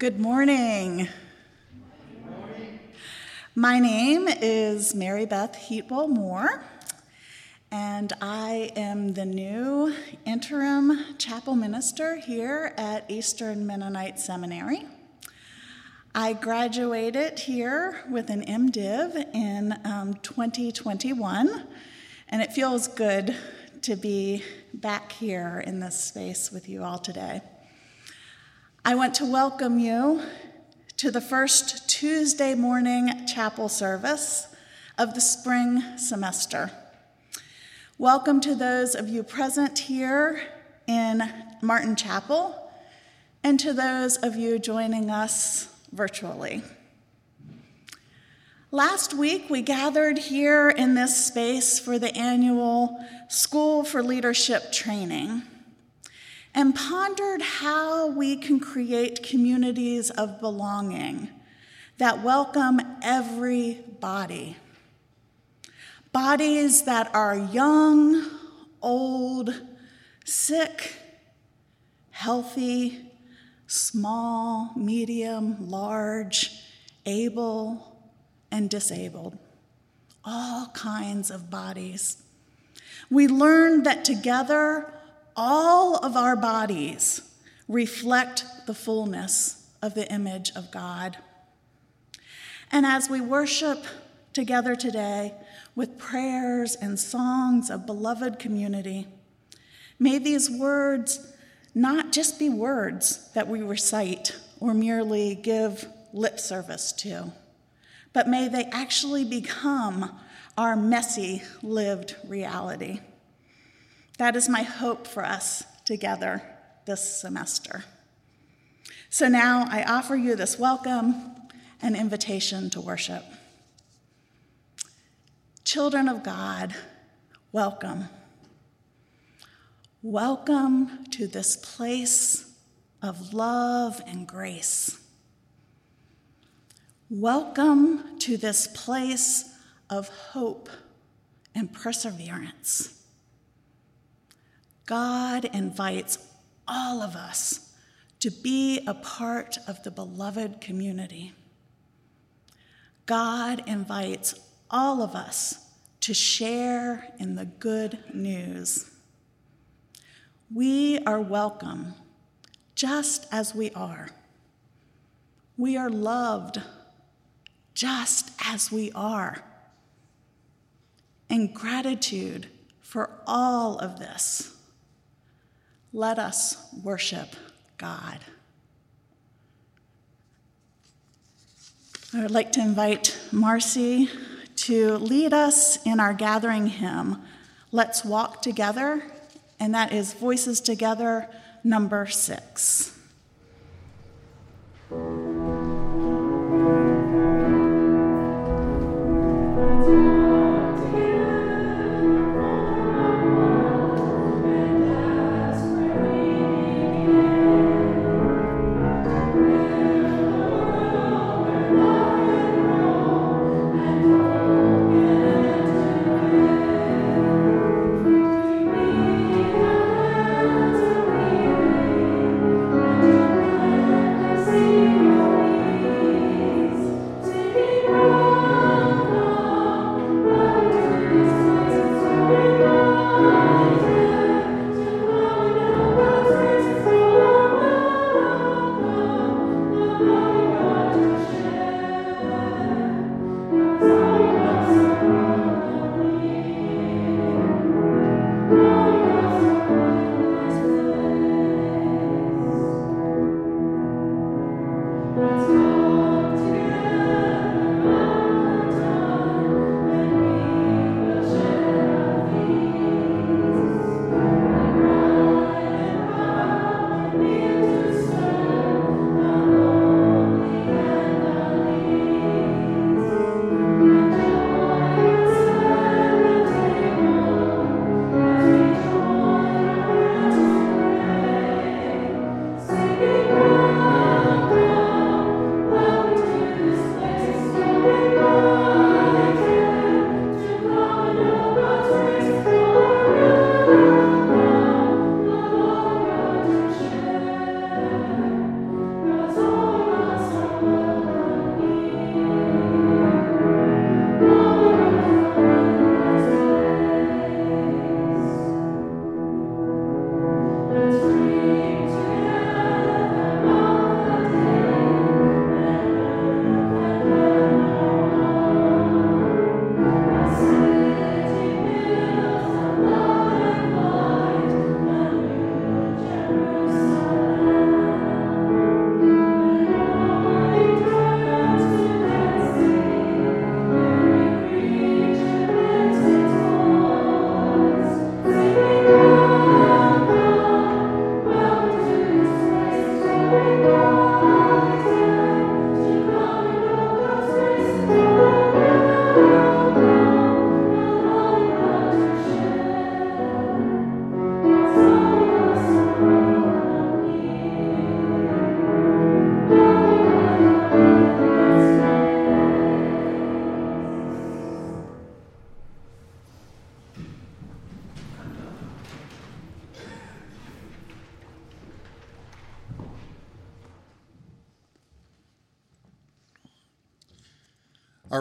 Good morning. My name is Mary Beth Heatwole Moore, and I am the new interim chapel minister here at Eastern Mennonite Seminary. I graduated here with an MDiv in um, 2021, and it feels good to be back here in this space with you all today. I want to welcome you to the first Tuesday morning chapel service of the spring semester. Welcome to those of you present here in Martin Chapel and to those of you joining us virtually. Last week, we gathered here in this space for the annual School for Leadership training and pondered how we can create communities of belonging that welcome every body. Bodies that are young, old, sick, healthy, small, medium, large, able, and disabled. All kinds of bodies. We learned that together, all of our bodies reflect the fullness of the image of God. And as we worship together today with prayers and songs of beloved community, may these words not just be words that we recite or merely give lip service to, but may they actually become our messy lived reality. That is my hope for us together this semester. So now I offer you this welcome and invitation to worship. Children of God, welcome. Welcome to this place of love and grace. Welcome to this place of hope and perseverance. God invites all of us to be a part of the beloved community. God invites all of us to share in the good news. We are welcome just as we are. We are loved just as we are. And gratitude for all of this let us worship God. I would like to invite Marcy to lead us in our gathering hymn, Let's Walk Together, and that is Voices Together, number six.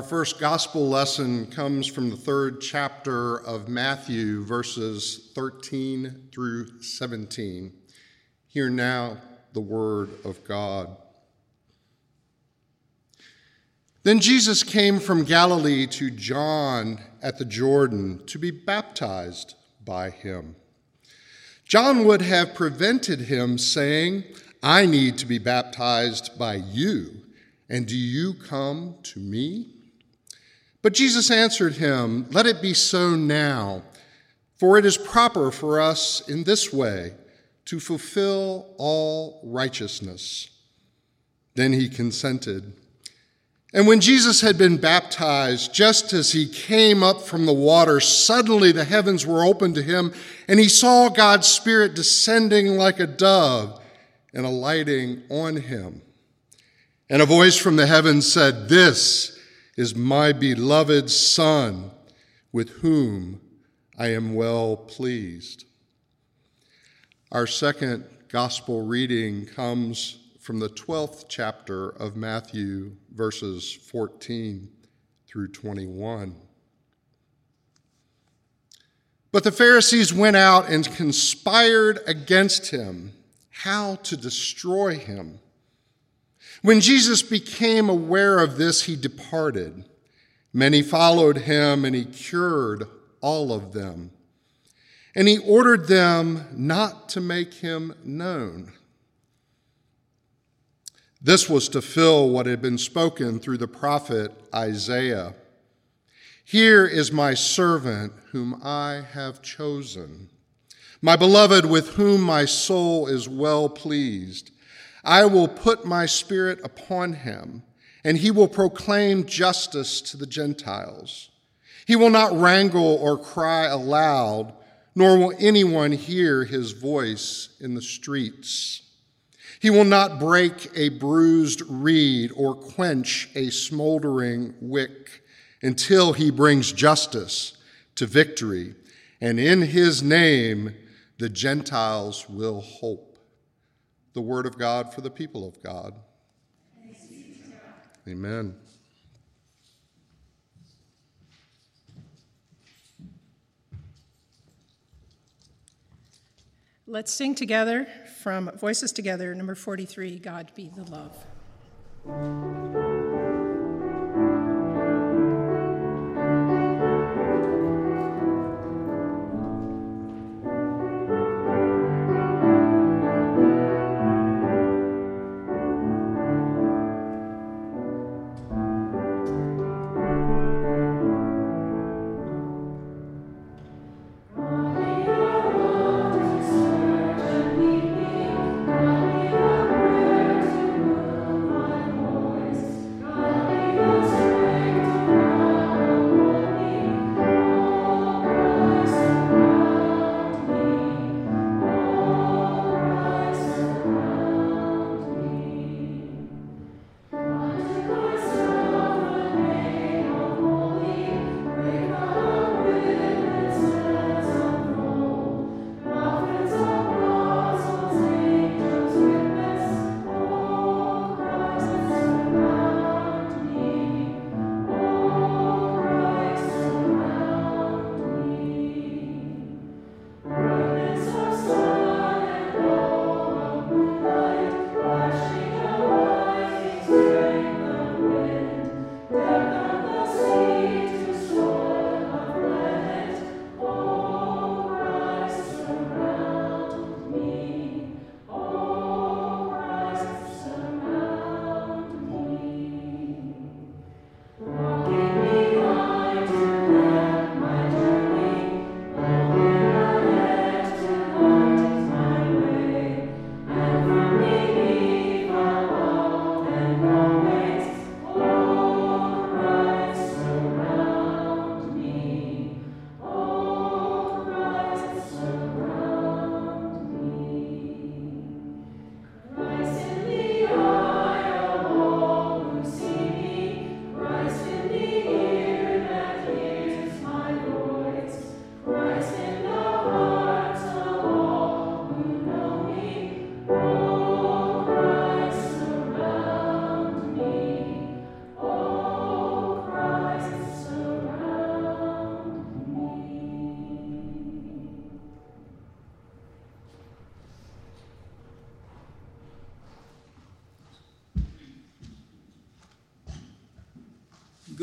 First gospel lesson comes from the third chapter of Matthew, verses 13 through 17. Hear now the word of God. Then Jesus came from Galilee to John at the Jordan to be baptized by him. John would have prevented him, saying, I need to be baptized by you, and do you come to me? But Jesus answered him, Let it be so now, for it is proper for us in this way to fulfill all righteousness. Then he consented. And when Jesus had been baptized, just as he came up from the water, suddenly the heavens were opened to him, and he saw God's Spirit descending like a dove and alighting on him. And a voice from the heavens said, This is my beloved Son, with whom I am well pleased. Our second gospel reading comes from the 12th chapter of Matthew, verses 14 through 21. But the Pharisees went out and conspired against him how to destroy him. When Jesus became aware of this, he departed. Many followed him, and he cured all of them. And he ordered them not to make him known. This was to fill what had been spoken through the prophet Isaiah. Here is my servant whom I have chosen, my beloved with whom my soul is well pleased. I will put my spirit upon him, and he will proclaim justice to the Gentiles. He will not wrangle or cry aloud, nor will anyone hear his voice in the streets. He will not break a bruised reed or quench a smoldering wick until he brings justice to victory, and in his name the Gentiles will hope the word of God for the people of God. Amen. Let's sing together from Voices Together, number 43 God Be the Love.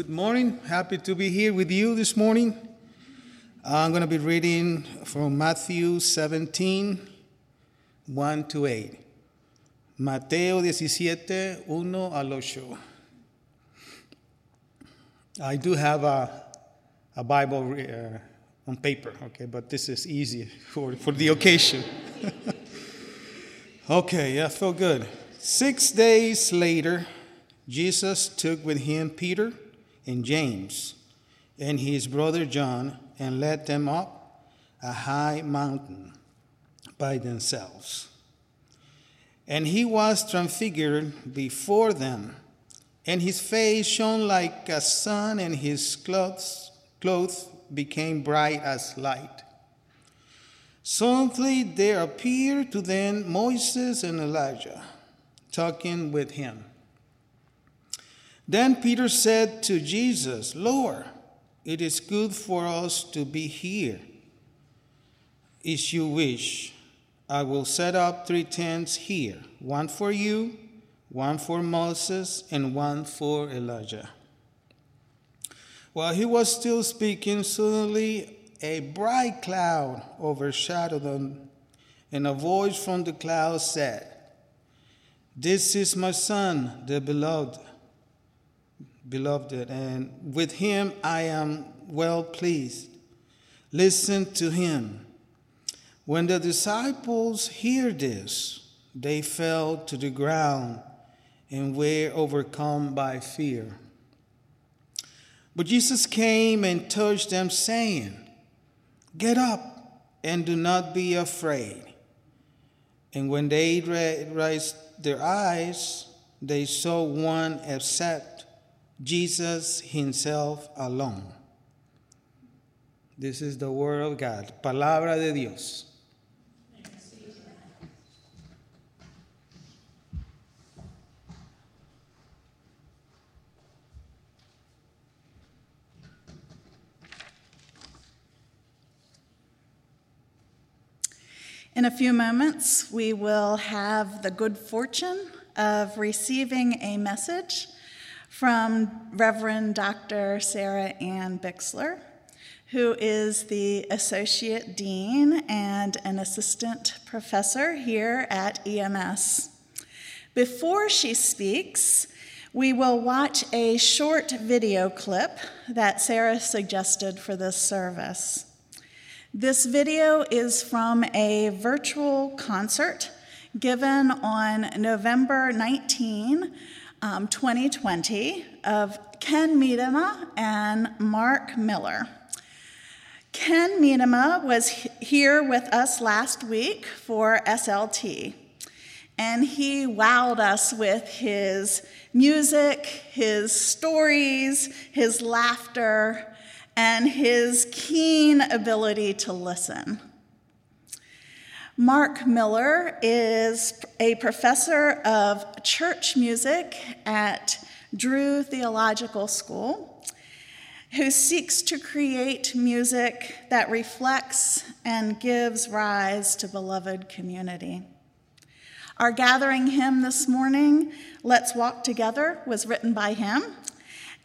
Good morning. Happy to be here with you this morning. I'm going to be reading from Matthew 17, 1 to 8. Mateo 17, 1 al 8. I do have a, a Bible uh, on paper, okay, but this is easy for, for the occasion. okay, yeah, feel good. Six days later, Jesus took with him Peter and James and his brother John and led them up a high mountain by themselves. And he was transfigured before them, and his face shone like a sun, and his clothes, clothes became bright as light. Suddenly there appeared to them Moses and Elijah talking with him. Then Peter said to Jesus, Lord, it is good for us to be here. If you wish, I will set up three tents here one for you, one for Moses, and one for Elijah. While he was still speaking, suddenly a bright cloud overshadowed them, and a voice from the cloud said, This is my son, the beloved beloved, and with him I am well pleased. Listen to him. When the disciples heard this, they fell to the ground and were overcome by fear. But Jesus came and touched them, saying, Get up and do not be afraid. And when they raised their eyes, they saw one except Jesus Himself alone. This is the Word of God, Palabra de Dios. In a few moments, we will have the good fortune of receiving a message from Reverend Dr. Sarah Ann Bixler, who is the Associate Dean and an Assistant Professor here at EMS. Before she speaks, we will watch a short video clip that Sarah suggested for this service. This video is from a virtual concert given on November 19 um, 2020 of Ken Medema and Mark Miller. Ken Medema was here with us last week for SLT, and he wowed us with his music, his stories, his laughter, and his keen ability to listen. Mark Miller is a professor of church music at Drew Theological School who seeks to create music that reflects and gives rise to beloved community. Our gathering hymn this morning, Let's Walk Together, was written by him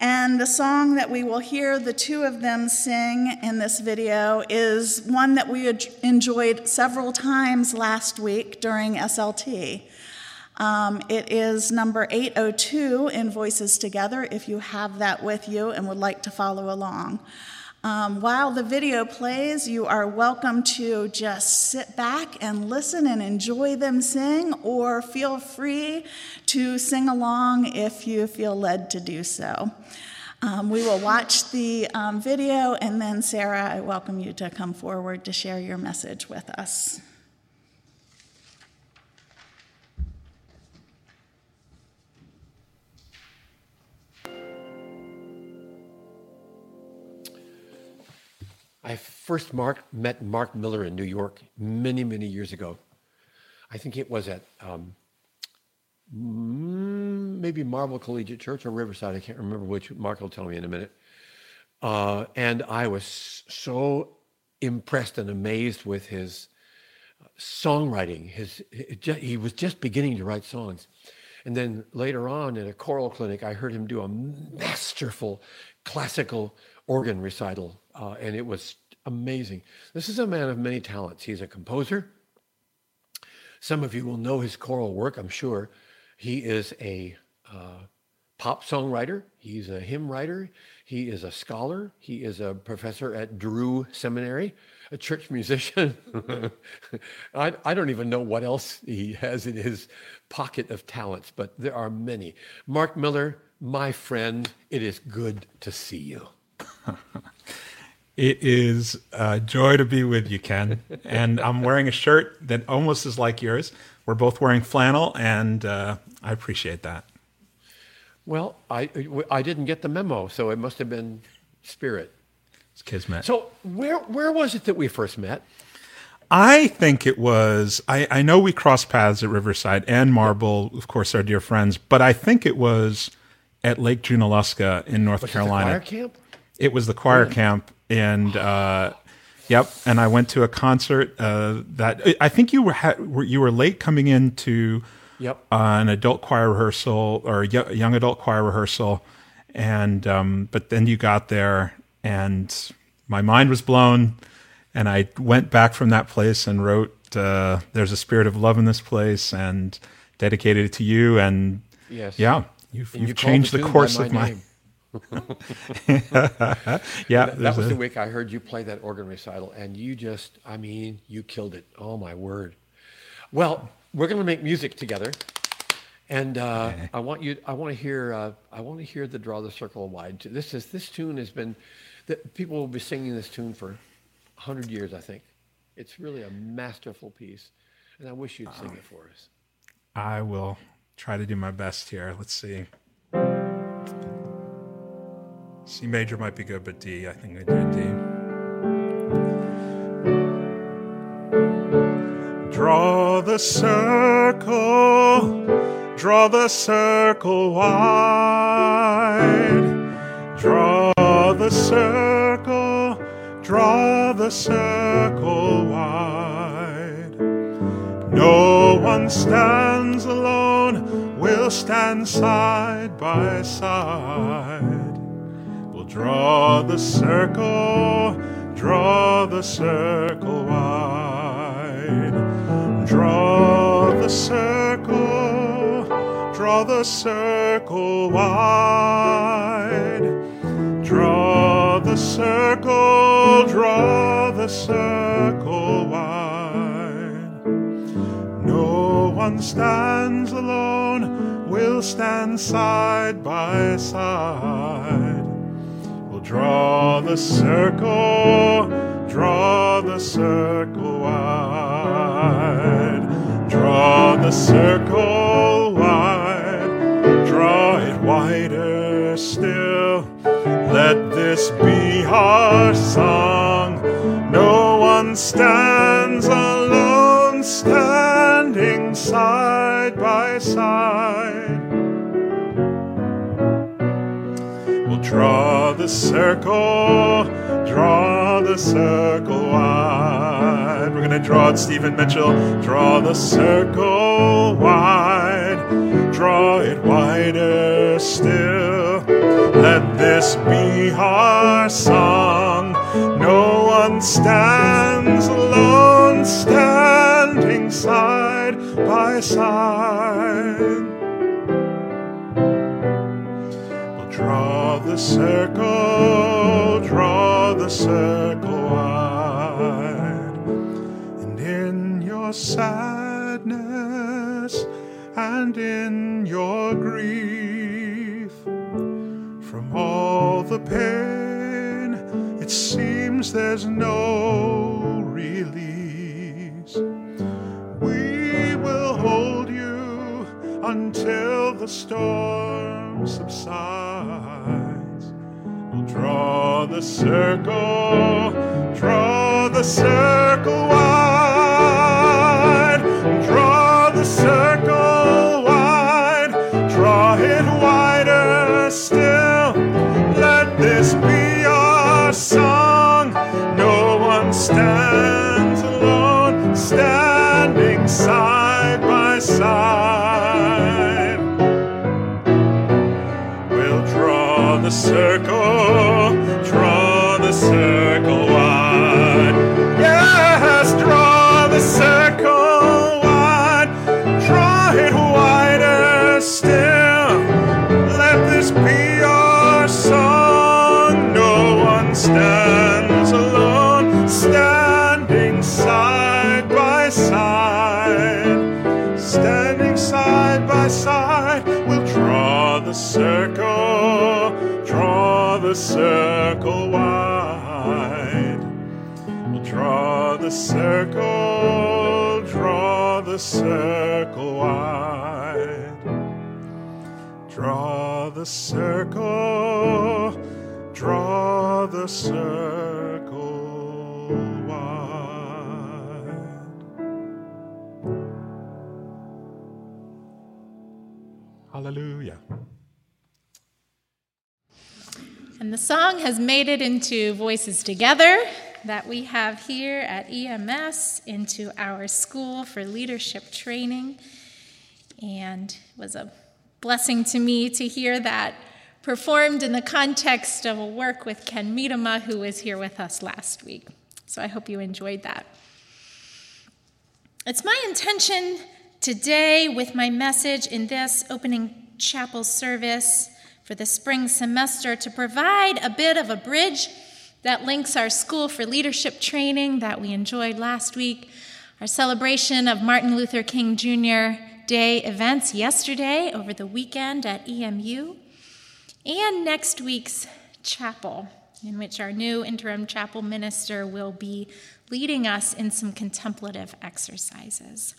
and the song that we will hear the two of them sing in this video is one that we enjoyed several times last week during SLT. Um, it is number 802 in Voices Together if you have that with you and would like to follow along. Um, while the video plays, you are welcome to just sit back and listen and enjoy them sing, or feel free to sing along if you feel led to do so. Um, we will watch the um, video, and then, Sarah, I welcome you to come forward to share your message with us. I first Mark, met Mark Miller in New York many, many years ago. I think it was at um, mm, maybe Marble Collegiate Church or Riverside. I can't remember which. Mark will tell me in a minute. Uh, and I was so impressed and amazed with his songwriting. His, he was just beginning to write songs. And then later on in a choral clinic, I heard him do a masterful classical organ recital, uh, and it was amazing. This is a man of many talents. He's a composer. Some of you will know his choral work, I'm sure. He is a uh, pop songwriter, he's a hymn writer, he is a scholar, he is a professor at Drew Seminary, a church musician. I, I don't even know what else he has in his pocket of talents, but there are many. Mark Miller, my friend, it is good to see you. It is a joy to be with you, Ken. And I'm wearing a shirt that almost is like yours. We're both wearing flannel, and uh, I appreciate that. Well, I, I didn't get the memo, so it must have been spirit. It's kismet. So where, where was it that we first met? I think it was. I, I know we crossed paths at Riverside and Marble, of course, our dear friends. But I think it was at Lake Junaluska in North Was Carolina. it the choir camp? It was the choir camp, and uh, yep. And I went to a concert uh, that I think you were, ha- were you were late coming into Yep. uh, an adult choir rehearsal or yo- young adult choir rehearsal, and um, but then you got there, and my mind was blown, and I went back from that place and wrote uh, "There's a Spirit of Love in This Place" and dedicated it to you, and Yes. yeah, you've, And you've you changed the, by course of my name. yeah. That, that was a- the week I heard you play that organ recital, and you just, I mean, you killed it. Oh, my word. Well, we're going to make music together. And uh, I want you. I want to hear. Uh, I want to hear the "Draw the Circle Wide." This is this tune has been. That people will be singing this tune for hundred years. I think it's really a masterful piece, and I wish you'd sing it for us. I will try to do my best here. Let's see. C major might be good, but D, I think I did D. Draw the circle, draw the circle wide. Draw the circle, draw the circle wide. No one stands alone, we'll stand side by side. Draw the circle, draw the circle wide. Draw the circle, draw the circle wide. Draw the circle, draw the circle wide. No one stands alone, we'll stand side by side. Draw the circle, draw the circle wide. Draw the circle wide, draw it wider still. Let this be our song. No one stands alone, standing side by side. Draw the circle, draw the circle wide. We're gonna draw it, Stephen Mitchell. Draw the circle wide, draw it wider still. Let this be our song. No one stands alone, standing side by side. The circle, draw the circle wide. And in your sadness and in your grief, from all the pain, it seems there's no release. We will hold you until the storm subsides. Draw the circle, draw the circle wide, draw the circle wide, draw it wider still. Let this be our song. No one stands alone, standing side. Circle, draw the circle wide. Draw the circle, draw the circle wide. Hallelujah. And the song has made it into Voices Together that we have here at EMS, into our school for leadership training. And it was a blessing to me to hear that performed in the context of a work with Ken Medema, who was here with us last week. So I hope you enjoyed that. It's my intention today, with my message in this opening chapel service for the spring semester, to provide a bit of a bridge that links our School for Leadership training that we enjoyed last week, our celebration of Martin Luther King Jr. Day events yesterday over the weekend at EMU, and next week's chapel, in which our new interim chapel minister will be leading us in some contemplative exercises.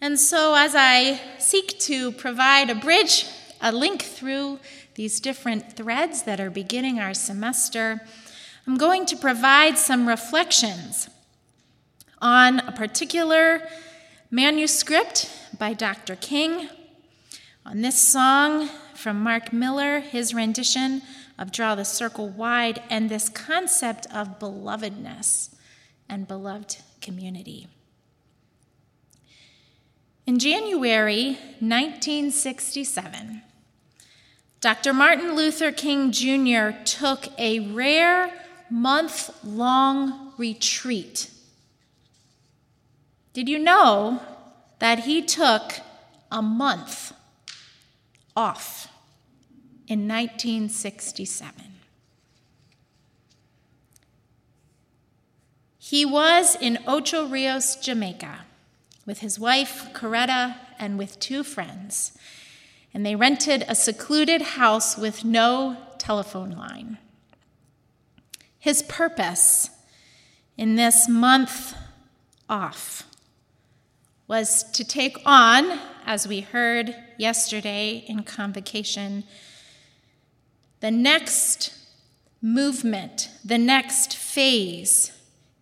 And so, as I seek to provide a bridge, a link through these different threads that are beginning our semester, I'm going to provide some reflections on a particular manuscript by Dr. King, on this song from Mark Miller, his rendition of Draw the Circle Wide, and this concept of belovedness and beloved community. In January 1967, Dr. Martin Luther King Jr. took a rare month long retreat. Did you know that he took a month off in 1967? He was in Ocho Rios, Jamaica, with his wife, Coretta, and with two friends and they rented a secluded house with no telephone line. His purpose in this month off was to take on, as we heard yesterday in convocation, the next movement, the next phase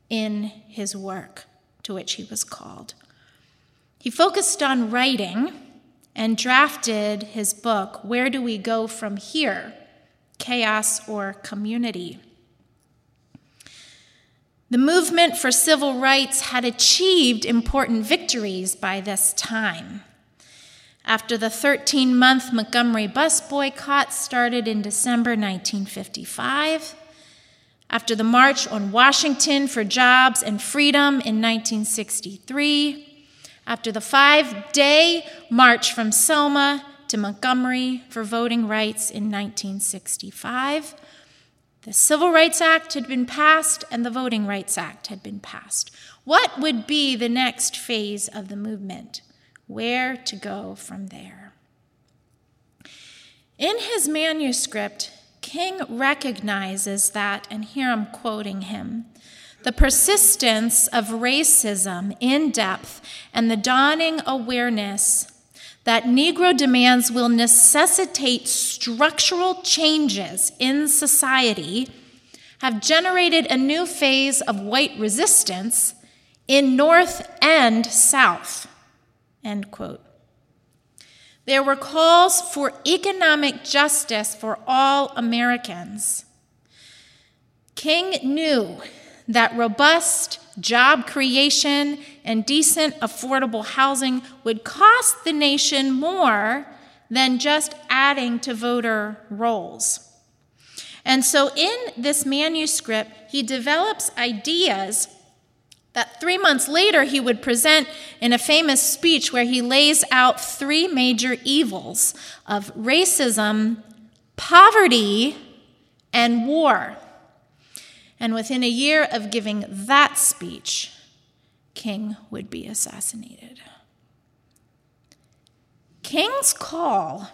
in his work to which he was called. He focused on writing and drafted his book, Where Do We Go From Here? Chaos or Community. The movement for civil rights had achieved important victories by this time. After the 13 month Montgomery bus boycott started in December 1955, after the March on Washington for Jobs and Freedom in 1963, after the five day march from Selma to Montgomery for voting rights in 1965, the Civil Rights Act had been passed and the Voting Rights Act had been passed. What would be the next phase of the movement? Where to go from there? In his manuscript, King recognizes that, and here I'm quoting him the persistence of racism in depth, and the dawning awareness that Negro demands will necessitate structural changes in society have generated a new phase of white resistance in North and South. End quote. There were calls for economic justice for all Americans. King knew that robust job creation and decent, affordable housing would cost the nation more than just adding to voter rolls. And so, in this manuscript, he develops ideas that three months later he would present in a famous speech where he lays out three major evils of racism, poverty, and war. And within a year of giving that speech, King would be assassinated. King's call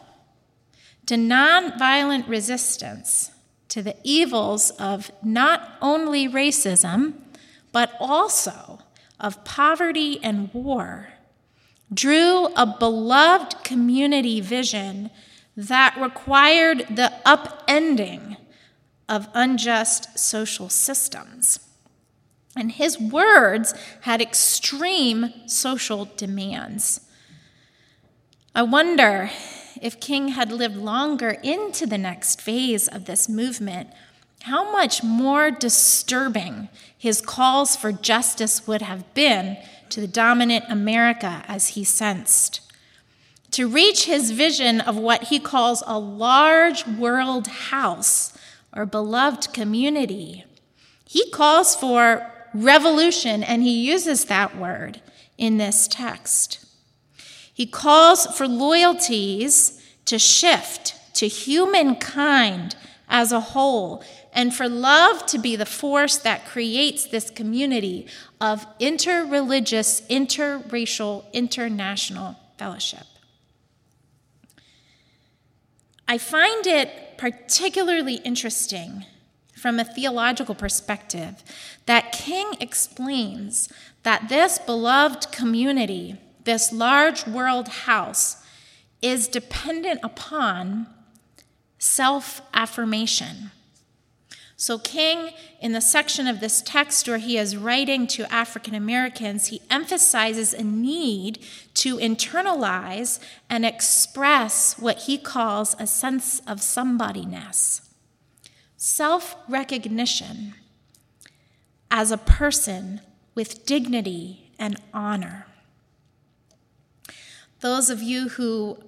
to nonviolent resistance to the evils of not only racism, but also of poverty and war, drew a beloved community vision that required the upending of unjust social systems. And his words had extreme social demands. I wonder if King had lived longer into the next phase of this movement, how much more disturbing his calls for justice would have been to the dominant America as he sensed. To reach his vision of what he calls a large world house or beloved community, he calls for revolution, and he uses that word in this text. He calls for loyalties to shift to humankind as a whole, and for love to be the force that creates this community of interreligious, interracial, international fellowship. I find it particularly interesting from a theological perspective that King explains that this beloved community this large world house is dependent upon self affirmation. So, King, in the section of this text where he is writing to African Americans, he emphasizes a need to internalize and express what he calls a sense of somebodyness, self recognition as a person with dignity and honor. Those of you who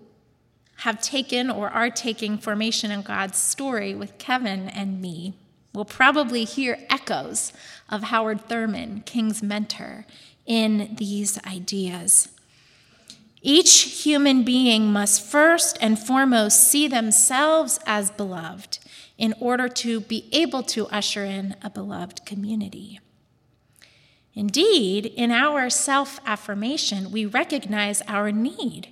have taken or are taking Formation in God's story with Kevin and me will probably hear echoes of Howard Thurman, King's mentor, in these ideas. Each human being must first and foremost see themselves as beloved in order to be able to usher in a beloved community. Indeed, in our self affirmation, we recognize our need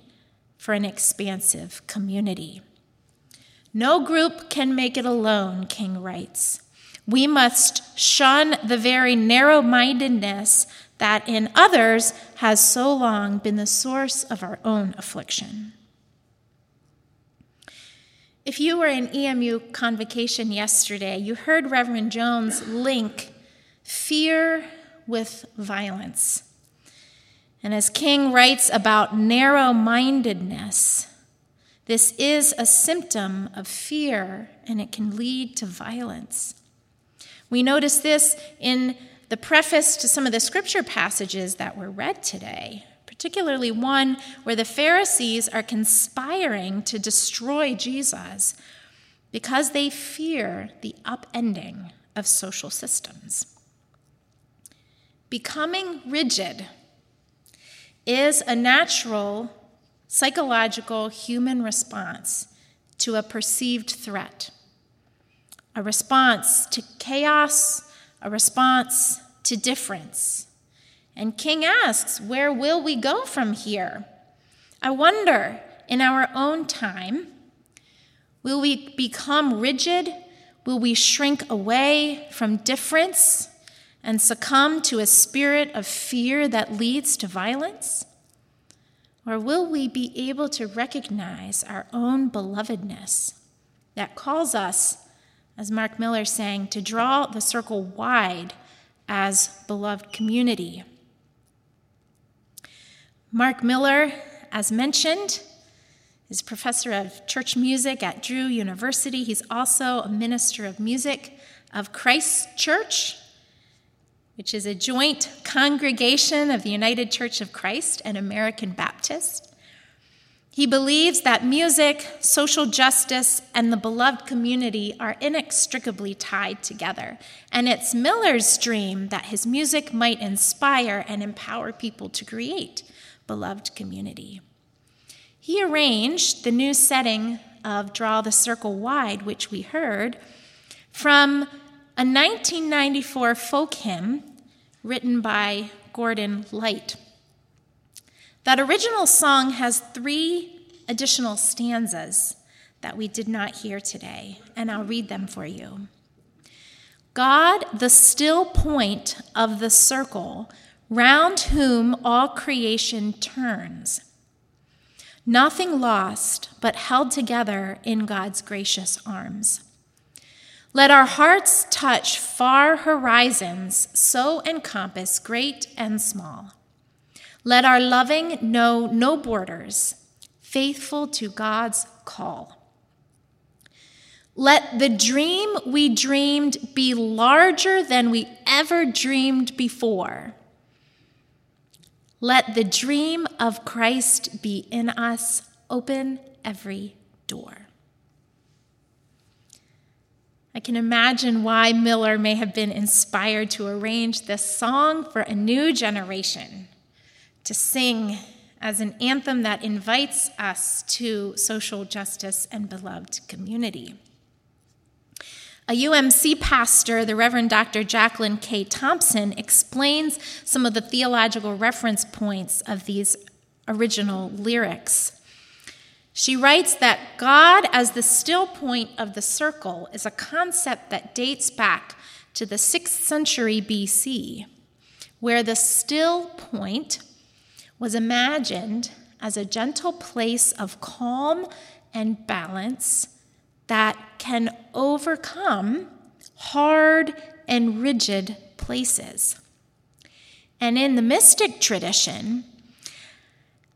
for an expansive community. No group can make it alone, King writes. We must shun the very narrow mindedness that in others has so long been the source of our own affliction. If you were in EMU convocation yesterday, you heard Reverend Jones link fear with violence. And as King writes about narrow mindedness, this is a symptom of fear and it can lead to violence. We notice this in the preface to some of the scripture passages that were read today, particularly one where the Pharisees are conspiring to destroy Jesus because they fear the upending of social systems. Becoming rigid is a natural psychological human response to a perceived threat, a response to chaos, a response to difference. And King asks, Where will we go from here? I wonder, in our own time, will we become rigid? Will we shrink away from difference? and succumb to a spirit of fear that leads to violence? Or will we be able to recognize our own belovedness that calls us, as Mark Miller sang, to draw the circle wide as beloved community? Mark Miller, as mentioned, is professor of church music at Drew University. He's also a minister of music of Christ Church which is a joint congregation of the United Church of Christ and American Baptist. He believes that music, social justice, and the beloved community are inextricably tied together, and it's Miller's dream that his music might inspire and empower people to create beloved community. He arranged the new setting of Draw the Circle Wide, which we heard, from a 1994 folk hymn written by Gordon Light. That original song has three additional stanzas that we did not hear today, and I'll read them for you. God, the still point of the circle, round whom all creation turns. Nothing lost, but held together in God's gracious arms. Let our hearts touch far horizons, so encompass great and small. Let our loving know no borders, faithful to God's call. Let the dream we dreamed be larger than we ever dreamed before. Let the dream of Christ be in us, open every door. I can imagine why Miller may have been inspired to arrange this song for a new generation to sing as an anthem that invites us to social justice and beloved community. A UMC pastor, the Reverend Dr. Jacqueline K. Thompson, explains some of the theological reference points of these original lyrics. She writes that God as the still point of the circle is a concept that dates back to the 6th century BC, where the still point was imagined as a gentle place of calm and balance that can overcome hard and rigid places. And in the mystic tradition,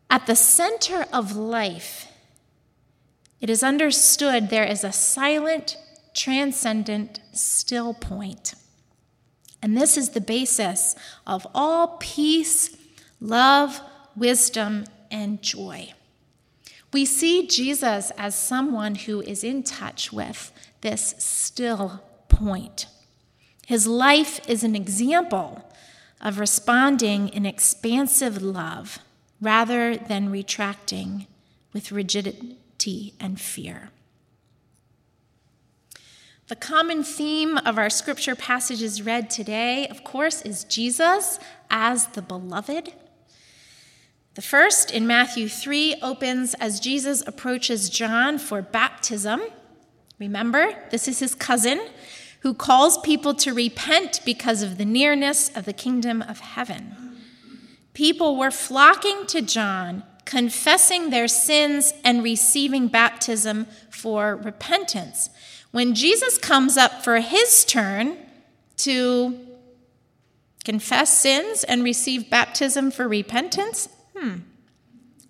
at the center of life, it is understood there is a silent, transcendent, still point. And this is the basis of all peace, love, wisdom, and joy. We see Jesus as someone who is in touch with this still point. His life is an example of responding in expansive love rather than retracting with rigidity and fear. The common theme of our scripture passages read today, of course, is Jesus as the beloved the first in Matthew 3 opens as Jesus approaches John for baptism. Remember, this is his cousin who calls people to repent because of the nearness of the kingdom of heaven. People were flocking to John, confessing their sins and receiving baptism for repentance. When Jesus comes up for his turn to confess sins and receive baptism for repentance, Hmm.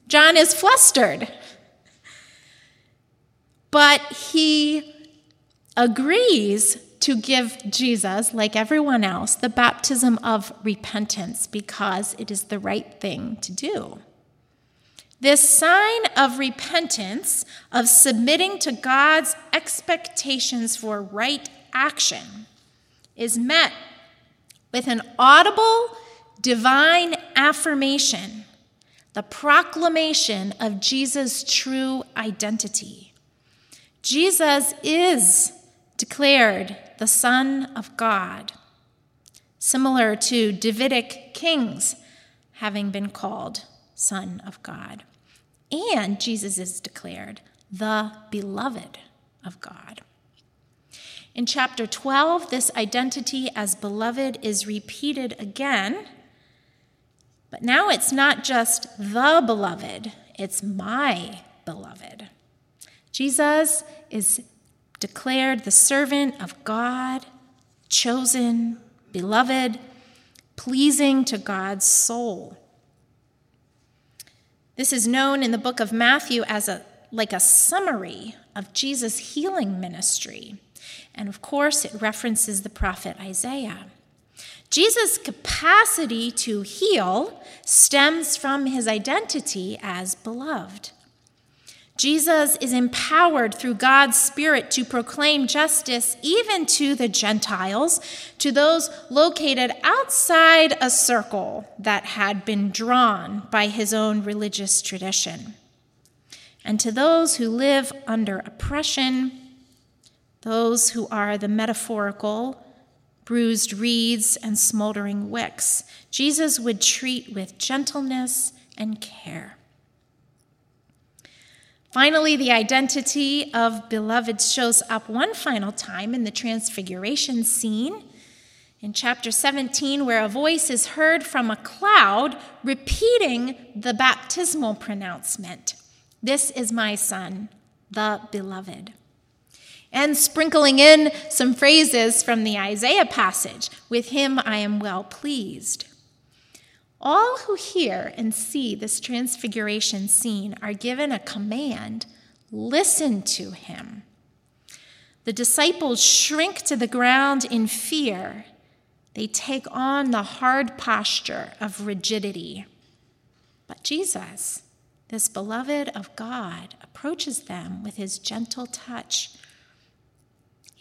John is flustered. But he agrees to give Jesus, like everyone else, the baptism of repentance because it is the right thing to do. This sign of repentance, of submitting to God's expectations for right action, is met with an audible divine affirmation the proclamation of Jesus' true identity. Jesus is declared the Son of God, similar to Davidic kings having been called Son of God. And Jesus is declared the beloved of God. In chapter 12, this identity as beloved is repeated again but now it's not just the beloved, it's my beloved. Jesus is declared the servant of God, chosen, beloved, pleasing to God's soul. This is known in the book of Matthew as a like a summary of Jesus' healing ministry. And of course, it references the prophet Isaiah. Jesus' capacity to heal stems from his identity as beloved. Jesus is empowered through God's Spirit to proclaim justice even to the Gentiles, to those located outside a circle that had been drawn by his own religious tradition, and to those who live under oppression, those who are the metaphorical bruised reeds, and smoldering wicks, Jesus would treat with gentleness and care. Finally, the identity of beloved shows up one final time in the transfiguration scene in chapter 17, where a voice is heard from a cloud repeating the baptismal pronouncement This is my son, the beloved. And sprinkling in some phrases from the Isaiah passage With him I am well pleased. All who hear and see this transfiguration scene are given a command listen to him. The disciples shrink to the ground in fear. They take on the hard posture of rigidity. But Jesus, this beloved of God, approaches them with his gentle touch.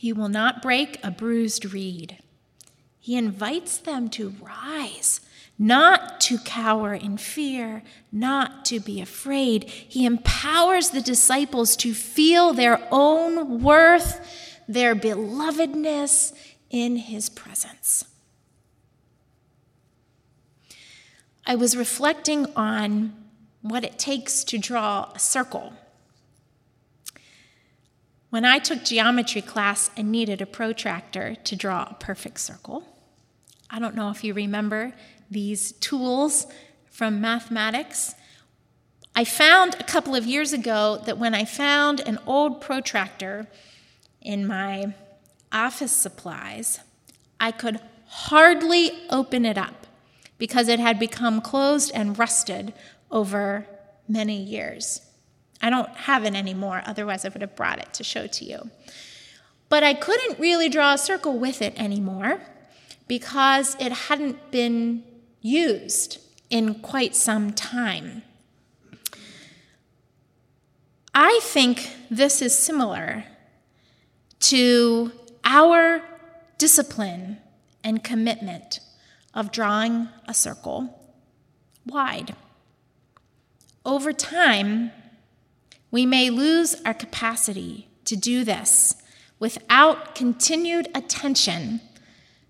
He will not break a bruised reed. He invites them to rise not to cower in fear, not to be afraid. He empowers the disciples to feel their own worth, their belovedness in his presence. I was reflecting on what it takes to draw a circle. When I took geometry class, I needed a protractor to draw a perfect circle. I don't know if you remember these tools from mathematics. I found a couple of years ago that when I found an old protractor in my office supplies, I could hardly open it up because it had become closed and rusted over many years. I don't have it anymore, otherwise, I would have brought it to show to you. But I couldn't really draw a circle with it anymore because it hadn't been used in quite some time. I think this is similar to our discipline and commitment of drawing a circle wide. Over time, we may lose our capacity to do this without continued attention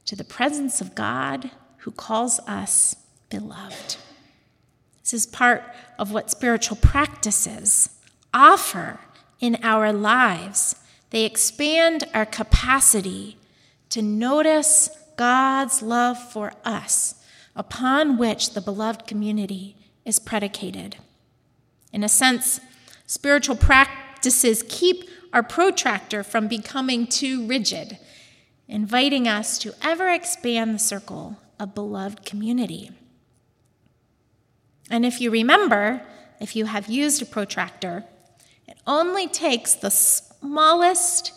to the presence of God who calls us beloved. This is part of what spiritual practices offer in our lives. They expand our capacity to notice God's love for us, upon which the beloved community is predicated. In a sense, spiritual practices keep our protractor from becoming too rigid, inviting us to ever expand the circle of beloved community. And if you remember, if you have used a protractor, it only takes the smallest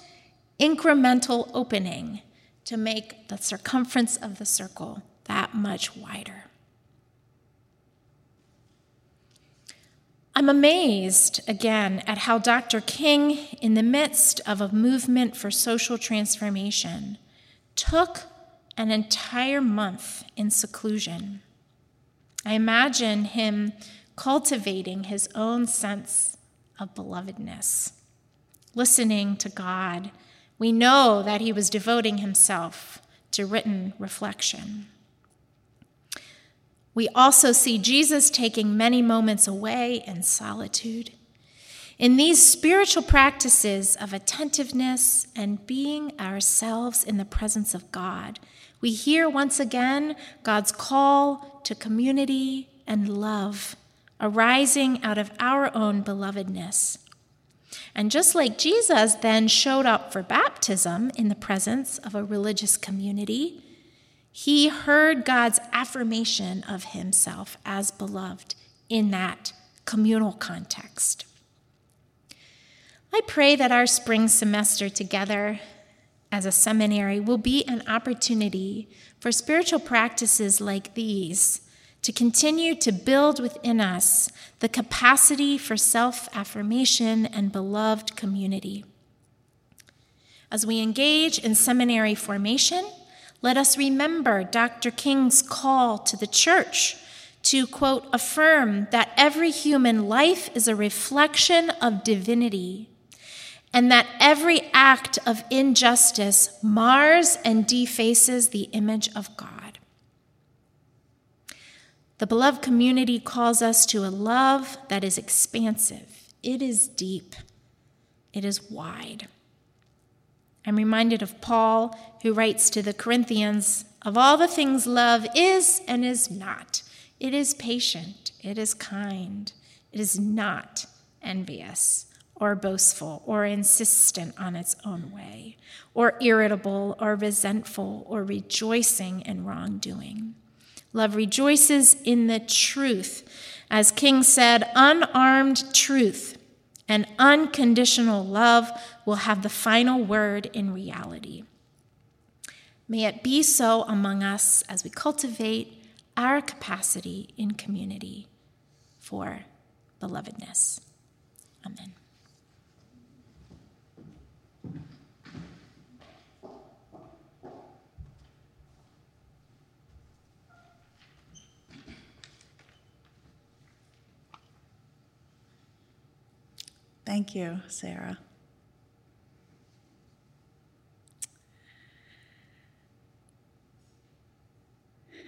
incremental opening to make the circumference of the circle that much wider. I'm amazed again at how Dr. King, in the midst of a movement for social transformation, took an entire month in seclusion. I imagine him cultivating his own sense of belovedness, listening to God. We know that he was devoting himself to written reflection. We also see Jesus taking many moments away in solitude. In these spiritual practices of attentiveness and being ourselves in the presence of God, we hear once again God's call to community and love arising out of our own belovedness. And just like Jesus then showed up for baptism in the presence of a religious community, he heard God's affirmation of himself as beloved in that communal context. I pray that our spring semester together as a seminary will be an opportunity for spiritual practices like these to continue to build within us the capacity for self affirmation and beloved community. As we engage in seminary formation, let us remember Dr. King's call to the church to, quote, affirm that every human life is a reflection of divinity and that every act of injustice mars and defaces the image of God. The beloved community calls us to a love that is expansive, it is deep, it is wide. I'm reminded of Paul, who writes to the Corinthians of all the things love is and is not. It is patient, it is kind, it is not envious or boastful or insistent on its own way, or irritable or resentful or rejoicing in wrongdoing. Love rejoices in the truth. As King said, unarmed truth and unconditional love will have the final word in reality. May it be so among us as we cultivate our capacity in community for belovedness. Amen. Thank you, Sarah.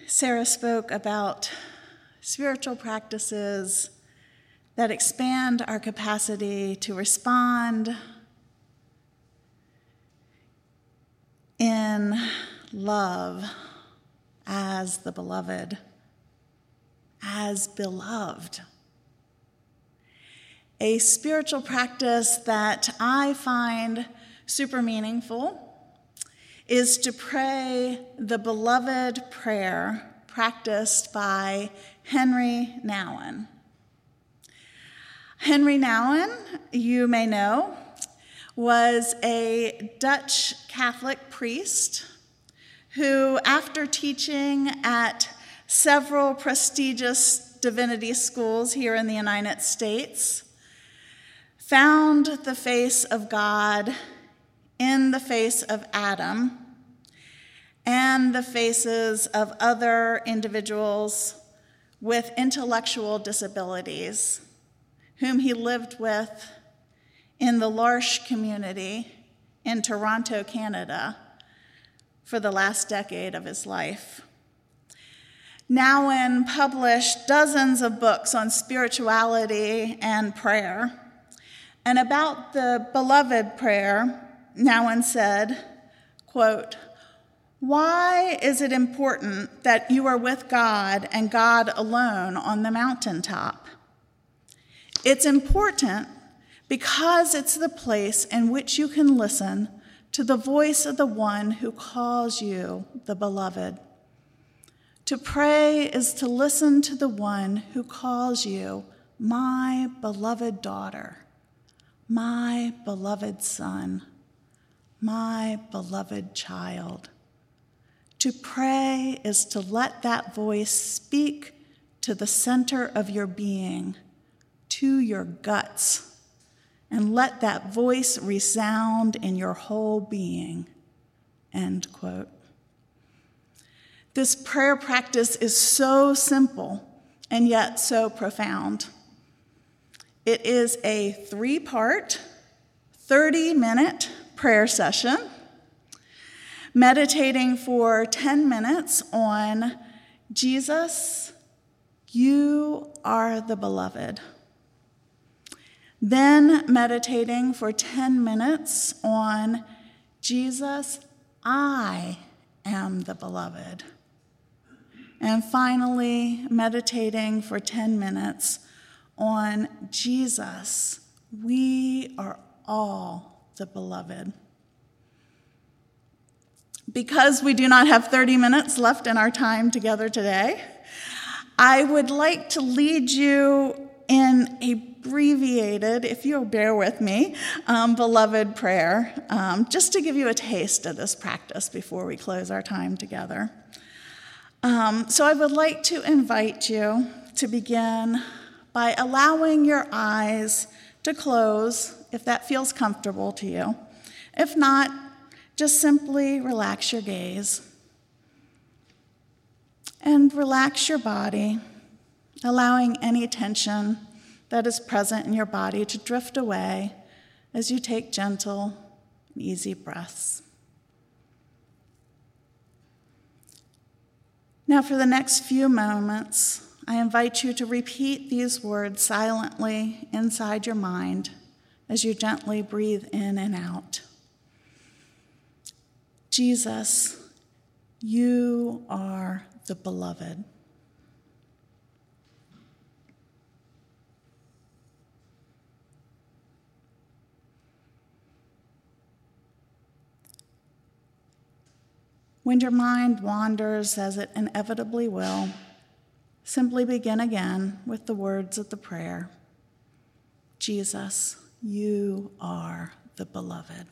Sarah spoke about spiritual practices that expand our capacity to respond in love as the beloved, as beloved a spiritual practice that I find super meaningful is to pray the beloved prayer practiced by Henri Nouwen. Henri Nouwen, you may know, was a Dutch Catholic priest who, after teaching at several prestigious divinity schools here in the United States, found the face of God in the face of Adam and the faces of other individuals with intellectual disabilities whom he lived with in the L'Arche community in Toronto, Canada, for the last decade of his life. Nouwen published dozens of books on spirituality and prayer and about the beloved prayer, Nouwen said, quote, why is it important that you are with God and God alone on the mountaintop? It's important because it's the place in which you can listen to the voice of the one who calls you the beloved. To pray is to listen to the one who calls you my beloved daughter my beloved son, my beloved child. To pray is to let that voice speak to the center of your being, to your guts, and let that voice resound in your whole being. End quote. This prayer practice is so simple and yet so profound. It is a three part, 30 minute prayer session, meditating for 10 minutes on Jesus, you are the beloved. Then meditating for 10 minutes on Jesus, I am the beloved. And finally, meditating for 10 minutes on Jesus, we are all the beloved. Because we do not have 30 minutes left in our time together today, I would like to lead you in a abbreviated, if you'll bear with me, um, beloved prayer, um, just to give you a taste of this practice before we close our time together. Um, so I would like to invite you to begin by allowing your eyes to close if that feels comfortable to you. If not, just simply relax your gaze and relax your body, allowing any tension that is present in your body to drift away as you take gentle and easy breaths. Now, for the next few moments, I invite you to repeat these words silently inside your mind as you gently breathe in and out. Jesus, you are the beloved. When your mind wanders, as it inevitably will, simply begin again with the words of the prayer Jesus, you are the beloved.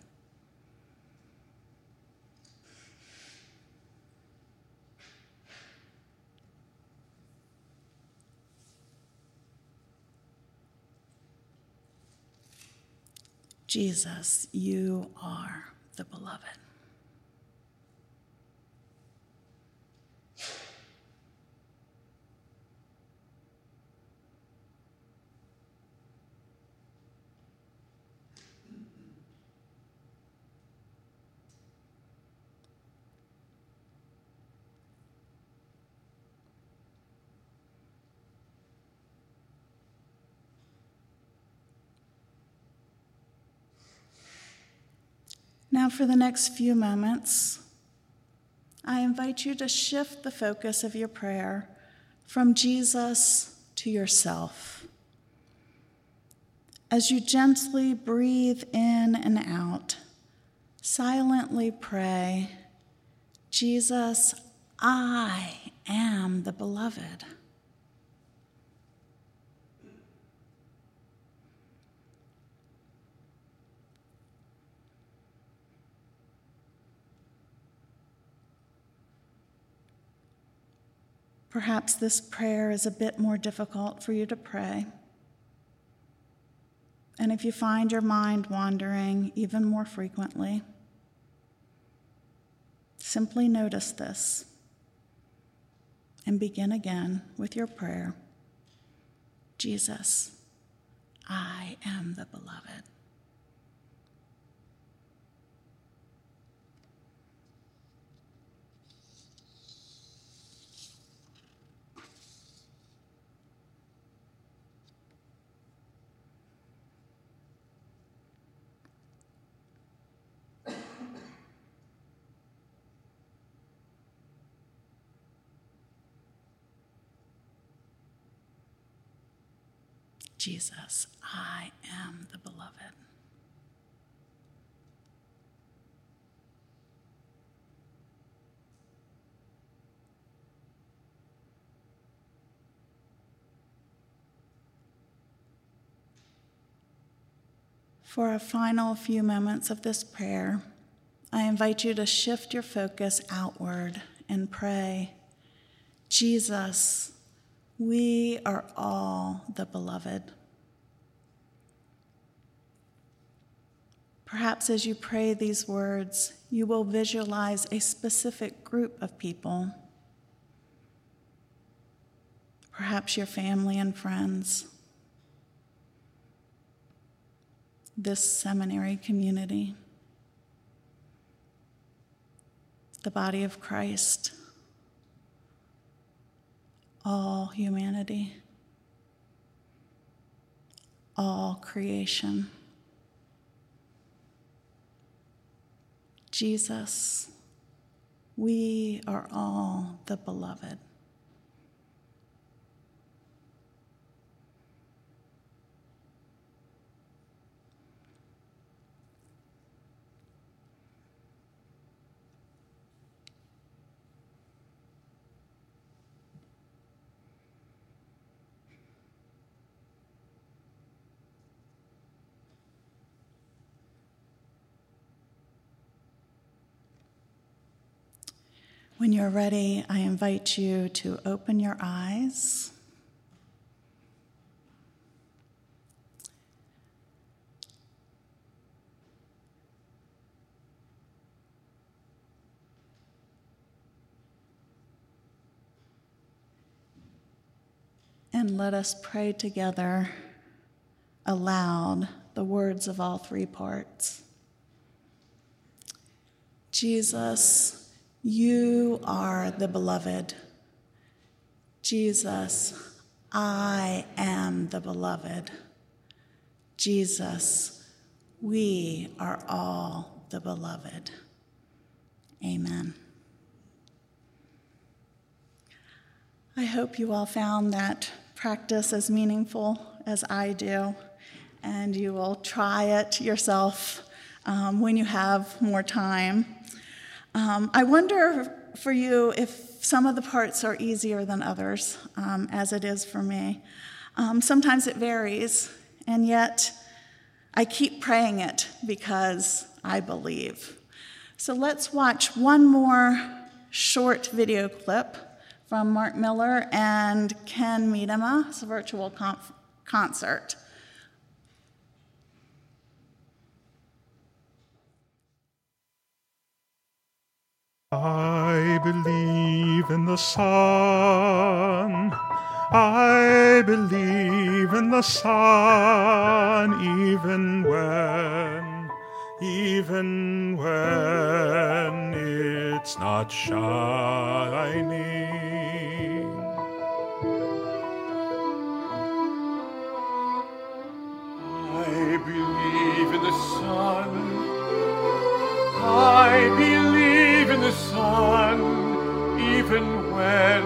Jesus, you are the beloved. Now, for the next few moments, I invite you to shift the focus of your prayer from Jesus to yourself. As you gently breathe in and out, silently pray, Jesus, I am the beloved. Perhaps this prayer is a bit more difficult for you to pray. And if you find your mind wandering even more frequently, simply notice this and begin again with your prayer Jesus, I am the beloved. Jesus, I am the beloved. For a final few moments of this prayer, I invite you to shift your focus outward and pray, Jesus, we are all the beloved. Perhaps as you pray these words, you will visualize a specific group of people. Perhaps your family and friends, this seminary community, the body of Christ all humanity, all creation. Jesus, we are all the beloved. When you're ready, I invite you to open your eyes. And let us pray together aloud the words of all three parts. Jesus, you are the beloved. Jesus, I am the beloved. Jesus, we are all the beloved. Amen. I hope you all found that practice as meaningful as I do, and you will try it yourself um, when you have more time. Um, I wonder for you if some of the parts are easier than others, um, as it is for me. Um, sometimes it varies, and yet I keep praying it because I believe. So let's watch one more short video clip from Mark Miller and Ken Medema, virtual conf- concert. I believe in the sun. I believe in the sun, even when, even when it's not shining. I believe in the sun. I believe sun, even when,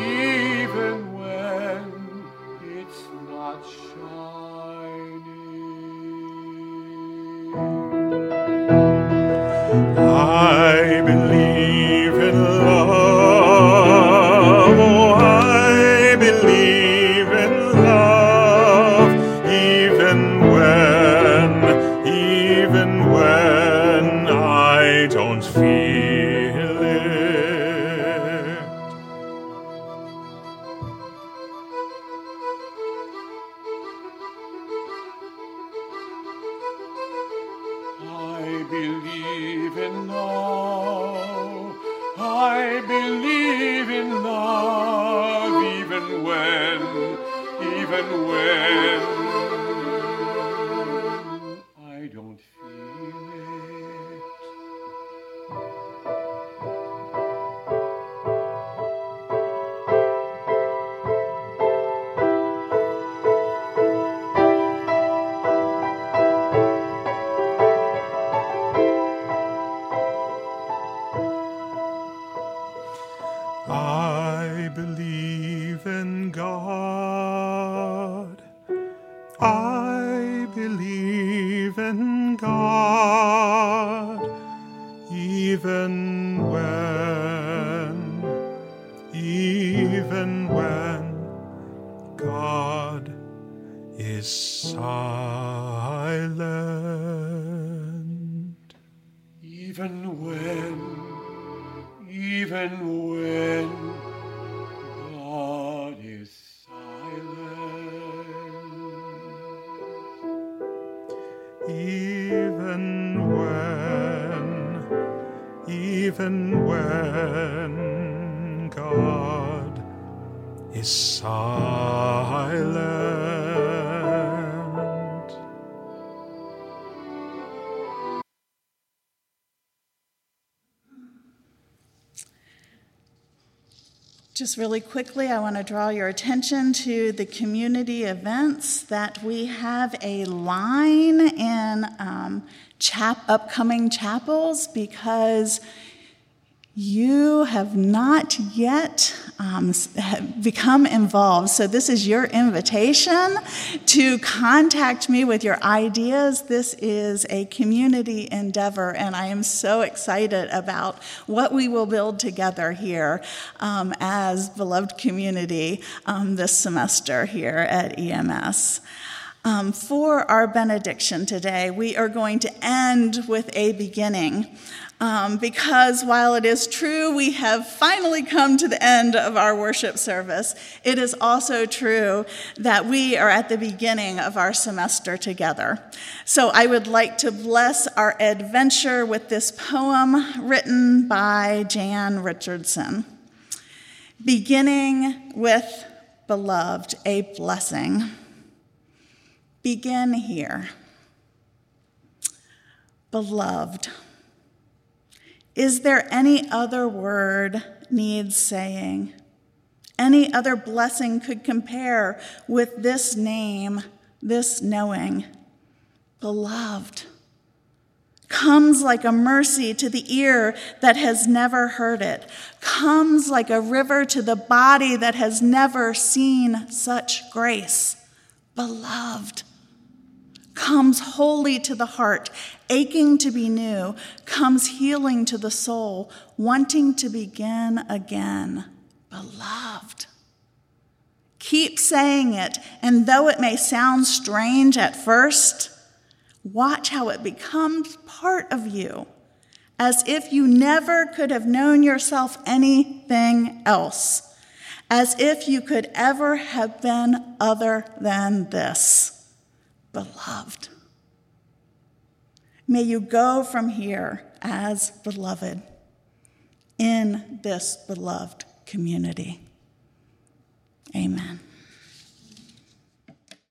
even when it's not shining. I believe in love. Just really quickly, I want to draw your attention to the community events that we have a line in um, chap- upcoming chapels because you have not yet um, become involved. So, this is your invitation to contact me with your ideas. This is a community endeavor, and I am so excited about what we will build together here um, as beloved community um, this semester here at EMS. Um, for our benediction today, we are going to end with a beginning. Um, because while it is true we have finally come to the end of our worship service, it is also true that we are at the beginning of our semester together. So I would like to bless our adventure with this poem written by Jan Richardson. Beginning with Beloved, a blessing. Begin here. Beloved. Is there any other word needs saying? any other blessing could compare with this name, this knowing. Beloved comes like a mercy to the ear that has never heard it, comes like a river to the body that has never seen such grace. Beloved comes wholly to the heart, aching to be new, comes healing to the soul, wanting to begin again. Beloved. Keep saying it, and though it may sound strange at first, watch how it becomes part of you, as if you never could have known yourself anything else, as if you could ever have been other than this beloved. May you go from here as beloved in this beloved community. Amen.